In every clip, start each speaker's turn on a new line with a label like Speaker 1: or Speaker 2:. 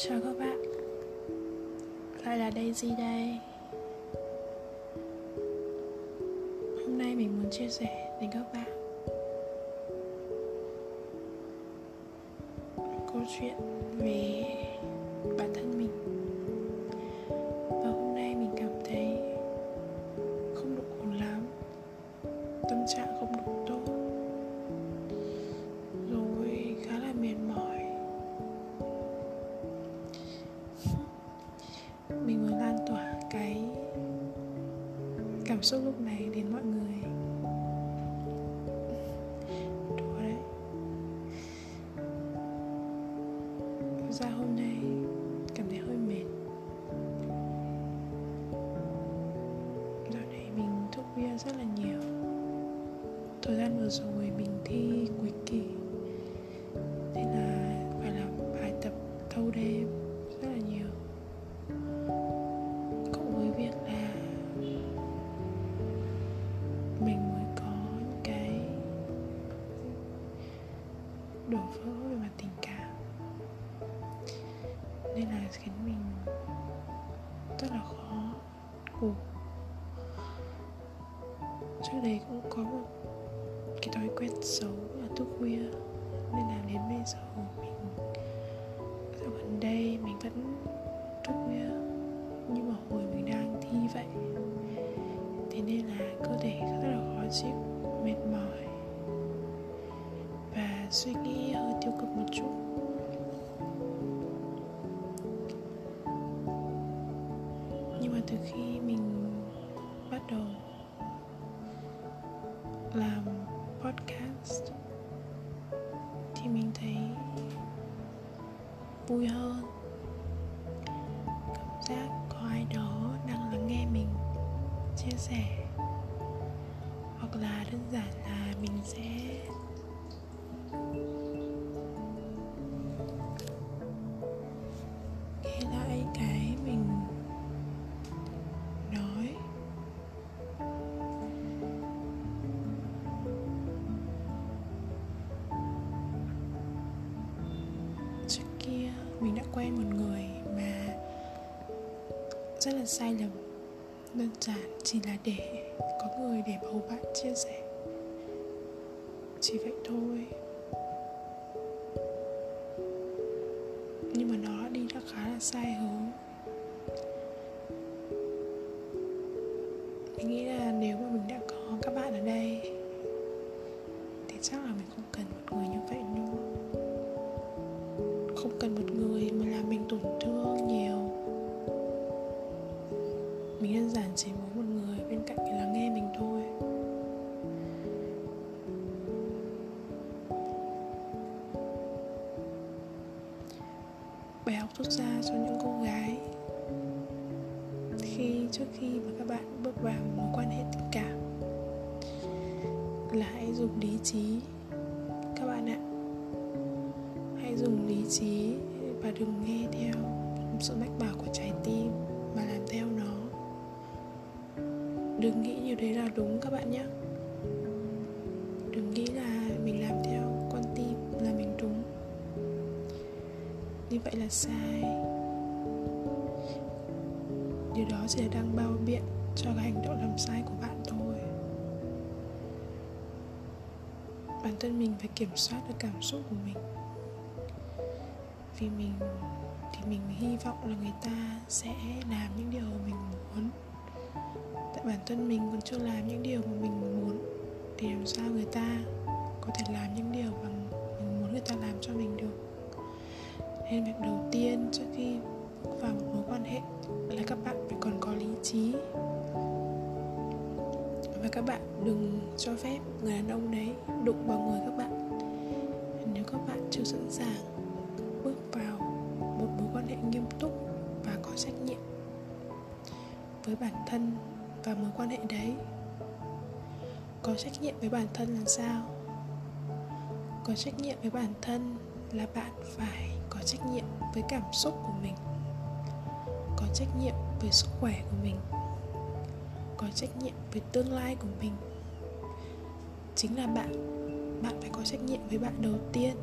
Speaker 1: Chào các bạn. Lại là Daisy đây. Hôm nay mình muốn chia sẻ đến các bạn Câu chuyện về bản thân mình. Cảm xúc lúc này đến mọi người. Rất là khó. Ngủ trước đây cũng có một cái thói quen xấu là thức khuya, nên là đến bây giờ mình dạo gần đây, mình vẫn thức khuya. Nhưng mà hồi mình đang thi vậy, thế nên là cơ thể rất là khó chịu, mệt mỏi và suy nghĩ hơi tiêu cực một chút. Vui hơn. Cảm giác có ai đó đang lắng nghe mình chia sẻ, hoặc là đơn giản là mình sẽ nghe lại cái sai lầm. Đơn giản chỉ là để có người để bầu bạn chia sẻ. Chỉ vậy thôi. Nhưng mà nó đi đã khá là sai hướng. Hãy dùng lý trí. Các bạn ạ, hãy dùng lý trí và đừng nghe theo sự mách bảo của trái tim mà làm theo nó. Đừng nghĩ như đấy là đúng, các bạn nhé. Đừng nghĩ là mình làm theo con tim là mình đúng. Như vậy là sai. Điều đó chỉ là đang bao biện cho cái hành động làm sai của bạn. Thân mình phải kiểm soát được cảm xúc của mình. Vì mình, thì mình hy vọng là người ta sẽ làm những điều mình muốn. Tại bản thân mình còn chưa làm những điều mà mình muốn, thì làm sao người ta có thể làm những điều mà mình muốn người ta làm cho mình được? Nên việc đầu tiên trước khi vào một mối quan hệ là các bạn phải còn có lý trí và các bạn đừng cho phép người đàn ông đấy đụng vào người các bạn. Nếu các bạn chưa sẵn sàng bước vào một mối quan hệ nghiêm túc và có trách nhiệm với bản thân và mối quan hệ đấy, có trách nhiệm với bản thân là sao? Có trách nhiệm với bản thân là bạn phải có trách nhiệm với cảm xúc của mình, có trách nhiệm với sức khỏe của mình có trách nhiệm với tương lai của mình. Chính là bạn bạn phải có trách nhiệm với bạn đầu tiên.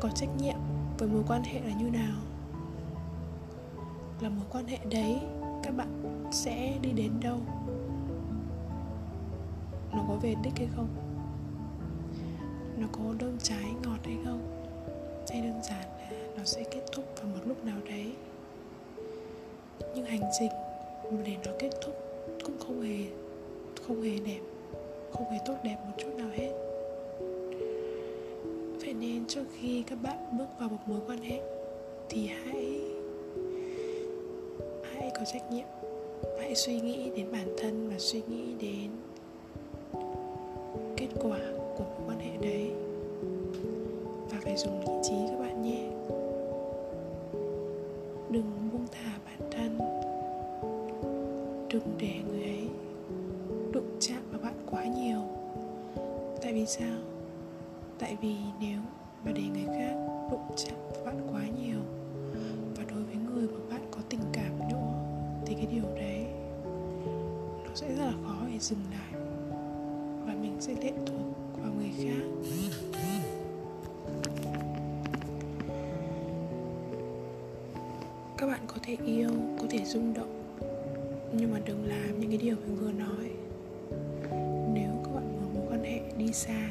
Speaker 1: Có trách nhiệm với mối quan hệ là như nào? Là mối quan hệ đấy, các bạn sẽ đi đến đâu? Nó có về đích hay không? Nó có đơn trái ngọt hay không? Hay đơn giản là nó sẽ kết thúc vào một lúc nào đấy. Nhưng hành trình để nó kết thúc, cũng không hề không hề đẹp, không hề tốt đẹp một chút nào hết. Vậy nên trước khi các bạn bước vào một mối quan hệ, thì hãy hãy có trách nhiệm. Hãy suy nghĩ đến bản thân và suy nghĩ đến kết quả của mối quan hệ đấy. Và phải dùng lý trí để người ấy đụng chạm vào bạn quá nhiều. Tại vì sao? Tại vì nếu mà để người khác đụng chạm vào bạn quá nhiều và đối với người mà bạn có tình cảm nữa thì cái điều đấy nó sẽ rất là khó để dừng lại và mình sẽ lệ thuộc vào người khác. Các bạn có thể yêu, có thể rung động nhưng mà đừng làm những cái điều mình vừa nói. Nếu các bạn muốn mối quan hệ đi xa,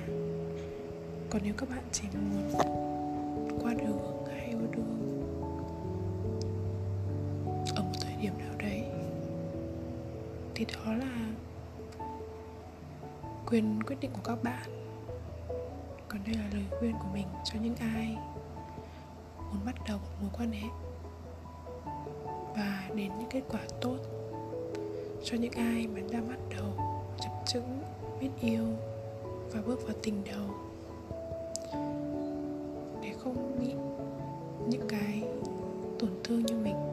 Speaker 1: còn nếu các bạn chỉ muốn qua đường hay qua đường ở một thời điểm nào đấy, thì đó là quyền quyết định của các bạn. Còn đây là lời khuyên của mình cho những ai muốn bắt đầu một mối quan hệ và đến những kết quả tốt cho những ai mà đang bắt đầu chập chững, biết yêu và bước vào tình đầu. Để không bị những cái tổn thương như mình.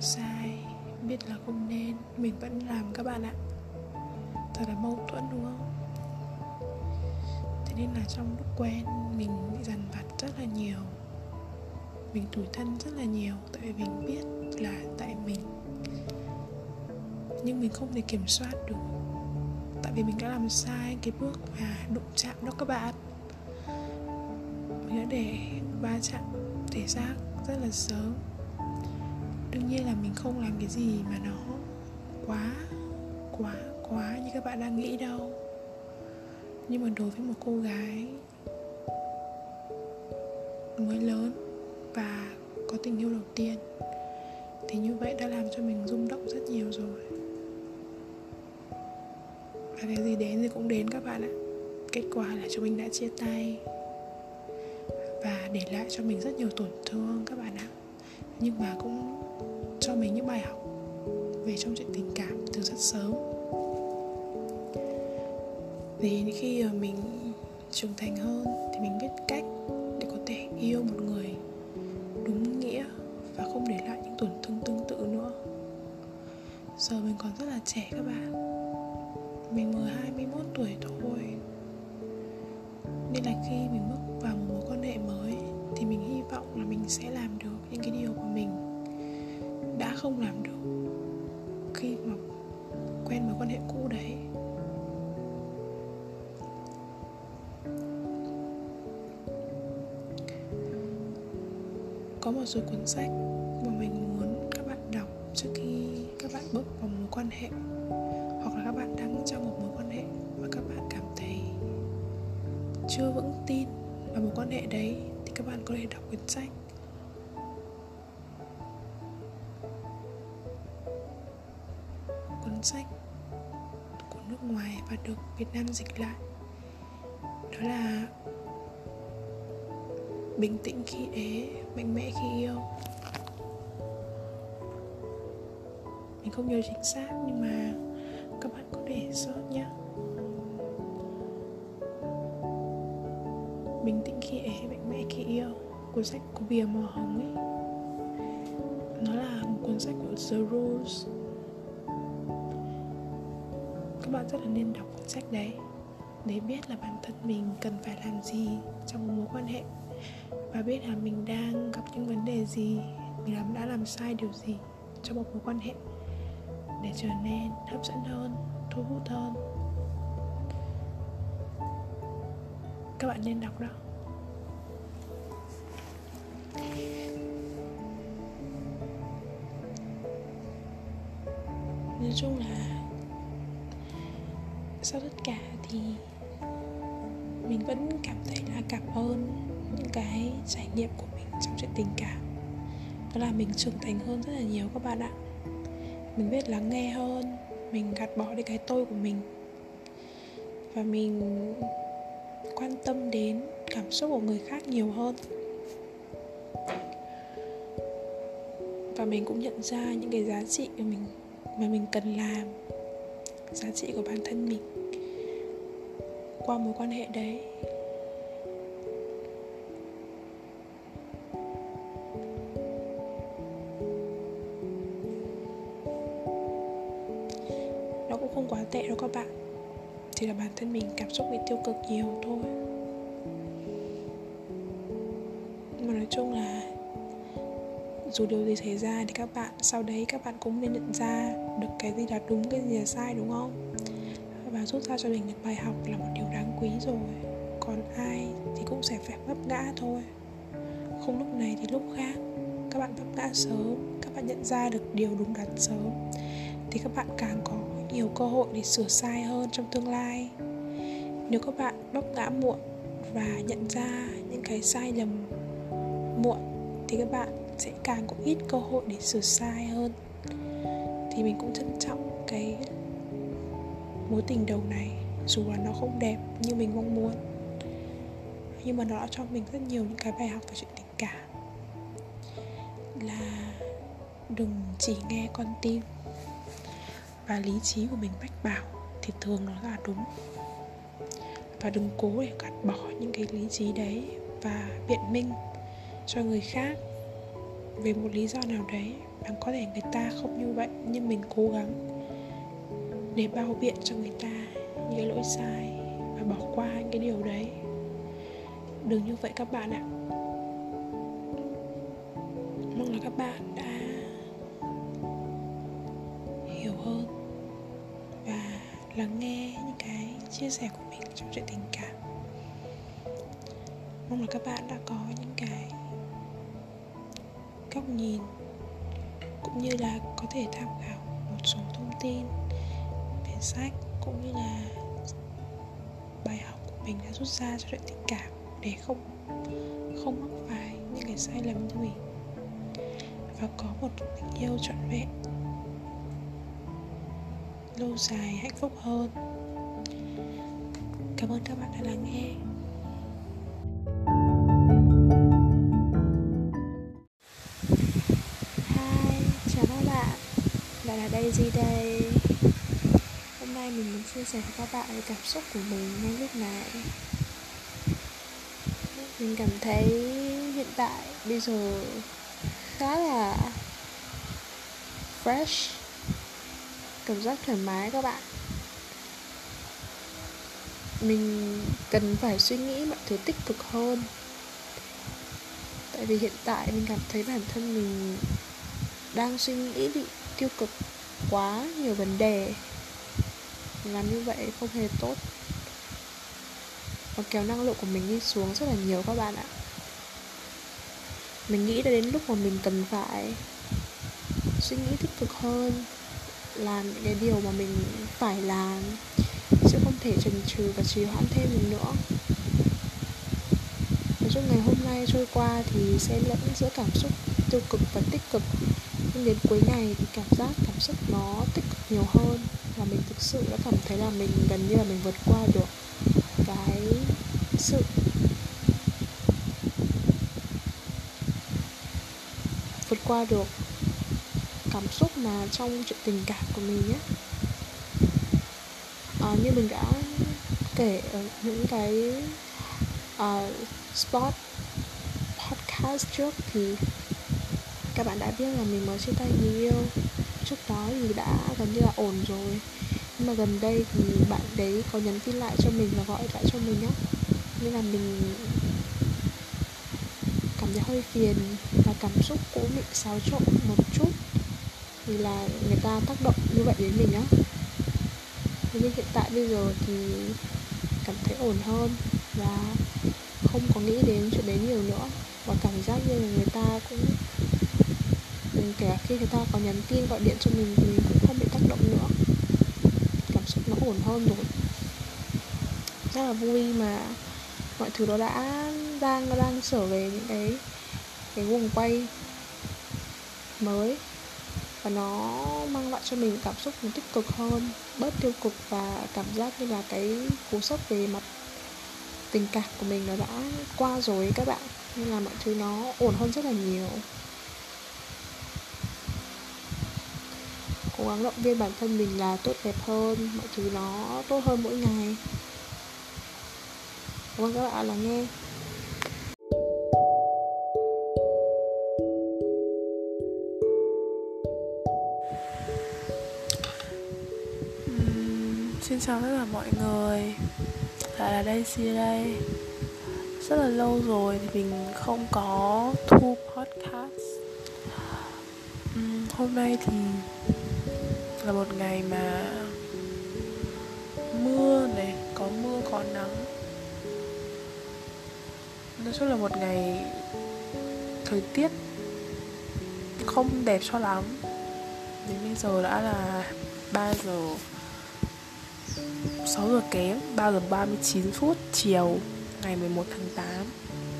Speaker 1: Sai, biết là không nên, mình vẫn làm các bạn ạ. Thật là mâu thuẫn, đúng không? Thế nên là trong lúc quen, mình bị dằn vặt rất là nhiều. Mình tủi thân rất là nhiều, tại vì mình biết là tại mình. Nhưng mình không thể kiểm soát được, tại vì mình đã làm sai cái bước mà đụng chạm đó các bạn. Mình đã để va chạm thể xác rất là sớm đương nhiên là mình không làm cái gì mà nó quá quá quá như các bạn đang nghĩ đâu. Nhưng mà đối với một cô gái mới lớn và có tình yêu đầu tiên, thì như vậy đã làm cho mình rung động rất nhiều rồi. Và cái gì đến thì cũng đến các bạn ạ. Kết quả là chúng mình đã chia tay và để lại cho mình rất nhiều tổn thương các bạn ạ. Nhưng mà cũng cho mình những bài học về trong chuyện tình cảm từ rất sớm. Đến khi mình trưởng thành hơn thì mình biết cách để có thể yêu một người đúng nghĩa và không để lại những tổn thương tương tự nữa. Giờ mình còn rất là trẻ các bạn, mình mới 21 tuổi thôi. Nên là khi mình bước vào một mối quan hệ mới thì mình hy vọng là mình sẽ làm được những cái điều của mình không làm được khi mà quen mối quan hệ cũ đấy. Có một số cuốn sách mà mình muốn các bạn đọc trước khi các bạn bước vào mối quan hệ, hoặc là các bạn đang trong một mối quan hệ mà các bạn cảm thấy chưa vững tin vào mối quan hệ đấy, thì các bạn có thể đọc cuốn sách cuốn sách của nước ngoài và được Việt Nam dịch lại. Đó là bình tĩnh khi ế, mạnh mẽ khi yêu. Mình không nhớ chính xác, nhưng mà các bạn có thể search nhé. Bình tĩnh khi ế, mạnh mẽ khi yêu. Cuốn sách của bìa màu hồng ấy. Nó là một cuốn sách của The Rules các bạn rất là nên đọc cuốn sách đấy để biết là bản thân mình cần phải làm gì trong một mối quan hệ và biết là mình đang gặp những vấn đề gì, mình làm, đã làm sai điều gì trong một mối quan hệ để trở nên hấp dẫn hơn, thu hút hơn. Các bạn nên đọc đó. Nói chung là sau tất cả thì mình vẫn cảm thấy là cảm ơn những cái trải nghiệm của mình trong chuyện tình cảm. Đó là mình trưởng thành hơn rất là nhiều các bạn ạ. Mình biết lắng nghe hơn, mình gạt bỏ đi cái tôi của mình. Và mình quan tâm đến cảm xúc của người khác nhiều hơn. Và mình cũng nhận ra những cái giá trị của mình, mà mình cần làm, giá trị của bản thân mình qua mối quan hệ đấy. Nó cũng không quá tệ đâu các bạn. Chỉ là bản thân mình cảm xúc bị tiêu cực nhiều thôi. Mà nói chung là dù điều gì xảy ra thì các bạn, sau đấy các bạn cũng nên nhận ra được cái gì là đúng, cái gì là sai, đúng không? Rút ra cho mình được bài học là một điều đáng quý rồi. Còn ai thì cũng sẽ phải vấp ngã thôi. Không lúc này thì lúc khác. Các bạn vấp ngã sớm, các bạn nhận ra được điều đúng đắn sớm, thì các bạn càng có nhiều cơ hội để sửa sai hơn trong tương lai. Nếu các bạn vấp ngã muộn và nhận ra những cái sai lầm muộn, thì các bạn sẽ càng có ít cơ hội để sửa sai hơn. Thì mình cũng trân trọng cái mối tình đầu này, dù là nó không đẹp như mình mong muốn, nhưng mà nó đã cho mình rất nhiều những cái bài học về chuyện tình cảm. Là đừng chỉ nghe con tim và lý trí của mình mách bảo thì thường nó là đúng. Và đừng cố để gạt bỏ những cái lý trí đấy và biện minh cho người khác về một lý do nào đấy bạn có thể người ta không như vậy, nhưng mình cố gắng để bao biện cho người ta những cái lỗi sai và bỏ qua những cái điều đấy. Đừng như vậy các bạn ạ. Mong là các bạn đã hiểu hơn và lắng nghe những cái chia sẻ của mình trong chuyện tình cảm. Mong là các bạn đã có những cái góc nhìn cũng như là có thể tham khảo một số thông tin quyển sách cũng như là bài học của mình đã rút ra cho chuyện tình cảm để không không mắc phải những cái sai lầm như mình. Và có một tình yêu trọn vẹn lâu dài hạnh phúc hơn. Cảm ơn các bạn đã lắng nghe.
Speaker 2: Hi, chào các bạn. Bạn là Daisy đây? Nay mình muốn chia sẻ với các bạn về cảm xúc của mình ngay lúc này. Mình cảm thấy hiện tại bây giờ khá là fresh, Cảm giác thoải mái các bạn. Mình cần phải suy nghĩ mọi thứ tích cực hơn. Tại vì hiện tại mình cảm thấy bản thân mình đang suy nghĩ bị tiêu cực quá, nhiều vấn đề làm như vậy không hề tốt. Và kéo năng lượng của mình đi xuống rất là nhiều các bạn ạ. Mình nghĩ đã đến lúc mà mình cần phải suy nghĩ tích cực hơn, làm những cái điều mà mình phải làm chứ không thể chần chừ và trì hoãn thêm mình nữa. Nói chung ngày hôm nay trôi qua thì sẽ lẫn giữa cảm xúc tiêu cực và tích cực. Nhưng đến cuối ngày thì cảm giác cảm xúc nó tích cực nhiều hơn và mình thực sự đã cảm thấy là mình gần như là mình vượt qua được cái sự vượt qua được cảm xúc mà trong chuyện tình cảm của mình nhé. À, như mình đã kể ở những cái uh, spot podcast trước thì các bạn đã biết là mình mới chia tay người yêu trước đó thì đã gần như là ổn rồi.
Speaker 1: Nhưng mà gần đây thì bạn đấy có nhắn tin lại cho mình và gọi lại cho mình nhá nên là mình cảm thấy hơi phiền và cảm xúc cũng bị xáo trộn một chút. Vì là người ta tác động như vậy đến mình á. Nhưng hiện tại bây giờ thì cảm thấy ổn hơn và không có nghĩ đến chuyện đấy nhiều nữa. Và cảm giác như là người ta cũng kể khi người ta có nhắn tin, gọi điện cho mình thì mình cũng không bị tác động nữa. Cảm xúc nó ổn hơn rồi. Rất là vui mà mọi thứ đó đã đang đang trở về những cái cái guồng quay mới. Và nó mang lại cho mình cảm xúc nó tích cực hơn, bớt tiêu cực và cảm giác như là cái cú sốc về mặt tình cảm của mình nó đã qua rồi các bạn. Nên là mọi thứ nó ổn hơn rất là nhiều. Cố gắng động viên bản thân mình là tốt đẹp hơn mọi thứ nó tốt hơn mỗi ngày. Cảm ơn các bạn lắng nghe.
Speaker 2: Xin chào tất cả mọi người. Lại là Daisy đây. Rất là lâu rồi thì mình không có thu podcast. Uhm, Hôm nay thì là một ngày mà mưa này, có mưa có nắng. Nói chung là một ngày thời tiết không đẹp cho lắm. Đến bây giờ đã là 3 giờ 6 giờ kém 3 giờ 39 phút chiều ngày 11 tháng 8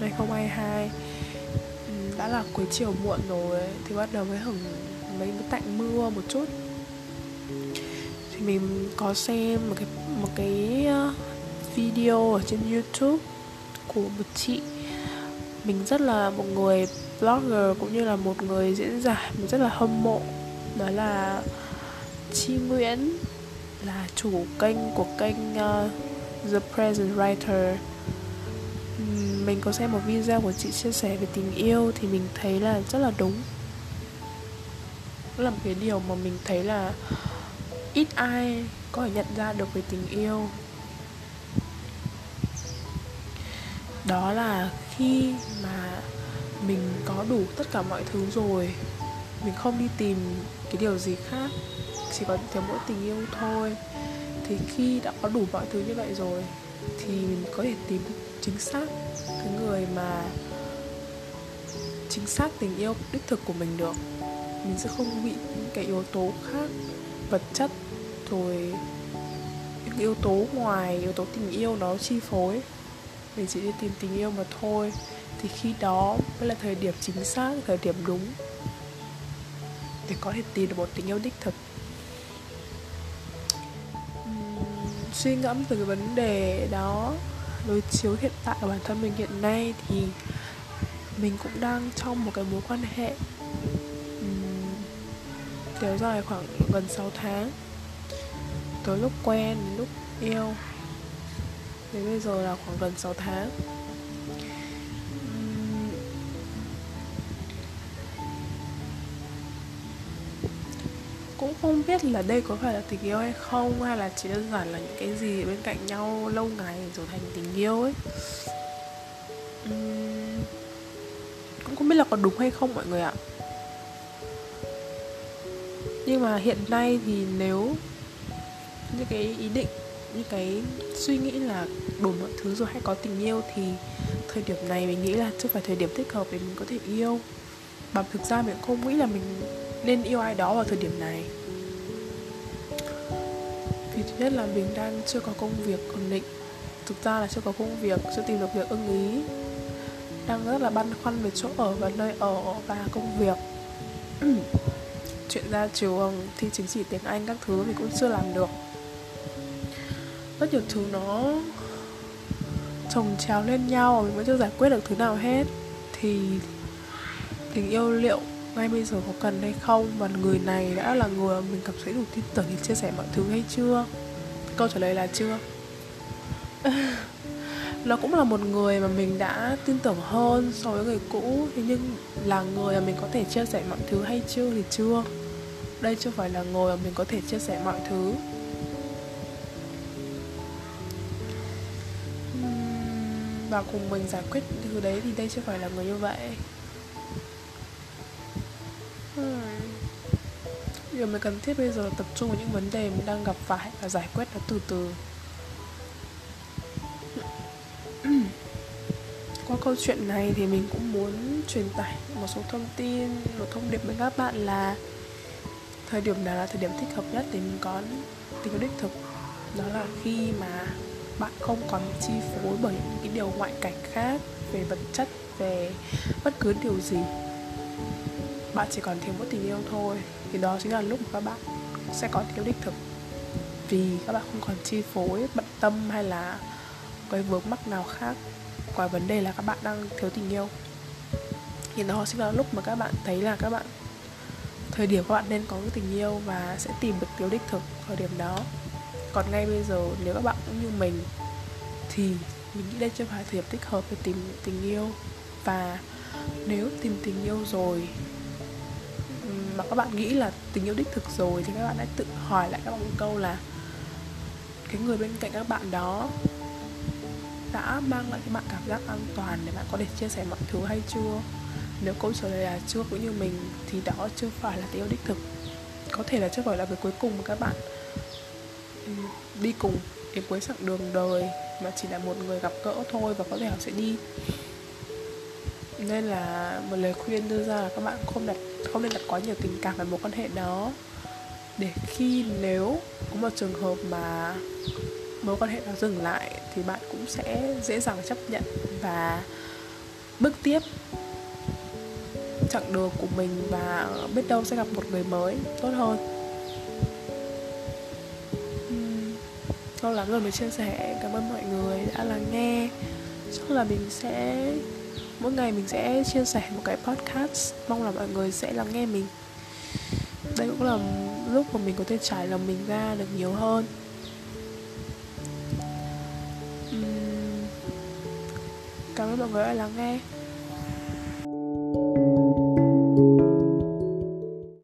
Speaker 2: 2022 đã là cuối chiều muộn rồi thì bắt đầu mới hửng mấy mới tạnh mưa một chút thì mình có xem một cái một cái ờ, video ở trên YouTube của một chị. Mình rất là một người blogger cũng như là một người diễn giả mình rất là hâm mộ. Đó là Chi Nguyễn là chủ kênh của kênh uh, The Present Writer. Mình có xem một video của chị chia sẻ về tình yêu thì mình thấy là rất là đúng. Đó là một cái điều mà mình thấy là ít ai có thể nhận ra được về tình yêu. Đó là khi mà mình có đủ tất cả mọi thứ rồi, mình không đi tìm cái điều gì khác, chỉ có thiếu mỗi tình yêu thôi. Thì khi đã có đủ mọi thứ như vậy rồi, thì mình có thể tìm chính xác cái người mà, chính xác tình yêu đích thực của mình được. Mình sẽ không bị những cái yếu tố khác vật chất, rồi những yếu tố ngoài yếu tố tình yêu nó chi phối. Mình chỉ đi tìm tình yêu mà thôi. Thì khi đó mới là thời điểm chính xác, thời điểm đúng để có thể tìm được một tình yêu đích thực. Suy ngẫm từ cái vấn đề đó, đối chiếu hiện tại của bản thân mình hiện nay thì mình cũng đang trong một cái mối quan hệ kéo dài khoảng gần 6 tháng. Từ lúc quen đến lúc yêu đến bây giờ là khoảng gần 6 tháng. Cũng không biết là đây có phải là tình yêu hay không hay là chỉ đơn giản là những cái gì bên cạnh nhau lâu ngày rồi thành tình yêu ấy. Uhm, cũng không biết là có đúng hay không mọi người ạ nhưng mà hiện nay thì nếu những cái ý định những cái suy nghĩ là đủ mọi thứ rồi hay có tình yêu thì thời điểm này mình nghĩ là chưa phải thời điểm thích hợp để mình có thể yêu. Mà thực ra mình không nghĩ là mình nên yêu ai đó vào thời điểm này. Vì thứ nhất là mình đang chưa có công việc ổn định. Thực ra là chưa có công việc, chưa tìm được việc ưng ý. Đang rất là băn khoăn về chỗ ở và nơi ở và công việc. chuyện ra trường thi chứng chỉ tiếng anh các thứ mình cũng chưa làm được. Rất nhiều thứ nó chồng chéo lên nhau, mình vẫn chưa giải quyết được thứ nào hết. Thì tình yêu liệu ngay bây giờ có cần hay không? Và người này đã là người mình cảm thấy đủ tin tưởng để chia sẻ mọi thứ hay chưa? Câu trả lời là chưa. nó cũng là một người mà mình đã tin tưởng hơn so với người cũ. Thế nhưng là người mà mình có thể chia sẻ mọi thứ hay chưa thì chưa. Đây chưa phải là người mà mình có thể chia sẻ mọi thứ. Và cùng mình giải quyết thứ đấy thì đây chưa phải là người như vậy. Điều mình cần thiết bây giờ là tập trung vào những vấn đề mình đang gặp phải và giải quyết nó từ từ. Qua câu chuyện này thì mình cũng muốn truyền tải một số thông tin, một thông điệp với các bạn là thời điểm nào là thời điểm thích hợp nhất để mình có tình yêu đích thực. Đó là khi mà bạn không còn bị chi phối bởi những cái điều ngoại cảnh khác về vật chất, về bất cứ điều gì. Bạn chỉ còn thiếu một tình yêu thôi, thì đó chính là lúc mà các bạn sẽ có tình yêu đích thực. Vì các bạn không còn chi phối, bận tâm hay là cái vướng mắc nào khác qua vấn đề là các bạn đang thiếu tình yêu. Thì đó chính là lúc mà các bạn thấy là các bạn, thời điểm các bạn nên có cái tình yêu và sẽ tìm được tiêu đích thực thời điểm đó. Còn ngay bây giờ, nếu các bạn cũng như mình, thì mình nghĩ đây chưa phải thời điểm thích hợp để tìm tình yêu. Và nếu tìm tình yêu rồi mà các bạn nghĩ là tình yêu đích thực rồi thì các bạn hãy tự hỏi lại các bạn một câu là cái người bên cạnh các bạn đó đã mang lại cho bạn cảm giác an toàn để bạn có thể chia sẻ mọi thứ hay chưa? Nếu câu trả lời là chưa cũng như mình thì đó chưa phải là tình yêu đích thực. Có thể là chưa phải là người cuối cùng mà các bạn đi cùng đến cuối chặng đường đời mà chỉ là một người gặp gỡ thôi và có thể họ sẽ đi. Nên là một lời khuyên đưa ra là các bạn không đặt, không nên đặt quá nhiều tình cảm vào một quan hệ đó. Để khi nếu có một trường hợp mà mối quan hệ nó dừng lại thì bạn cũng sẽ dễ dàng chấp nhận và bước tiếp chặng đường của mình và biết đâu sẽ gặp một người mới tốt hơn. Lâu lắm rồi mới chia sẻ, cảm ơn mọi người đã lắng nghe. Chắc là mình sẽ, mỗi ngày mình sẽ chia sẻ một cái podcast, mong là mọi người sẽ lắng nghe mình. Đây cũng là lúc mà mình có thể trải lòng mình ra được nhiều hơn. Mọi người đã lắng nghe.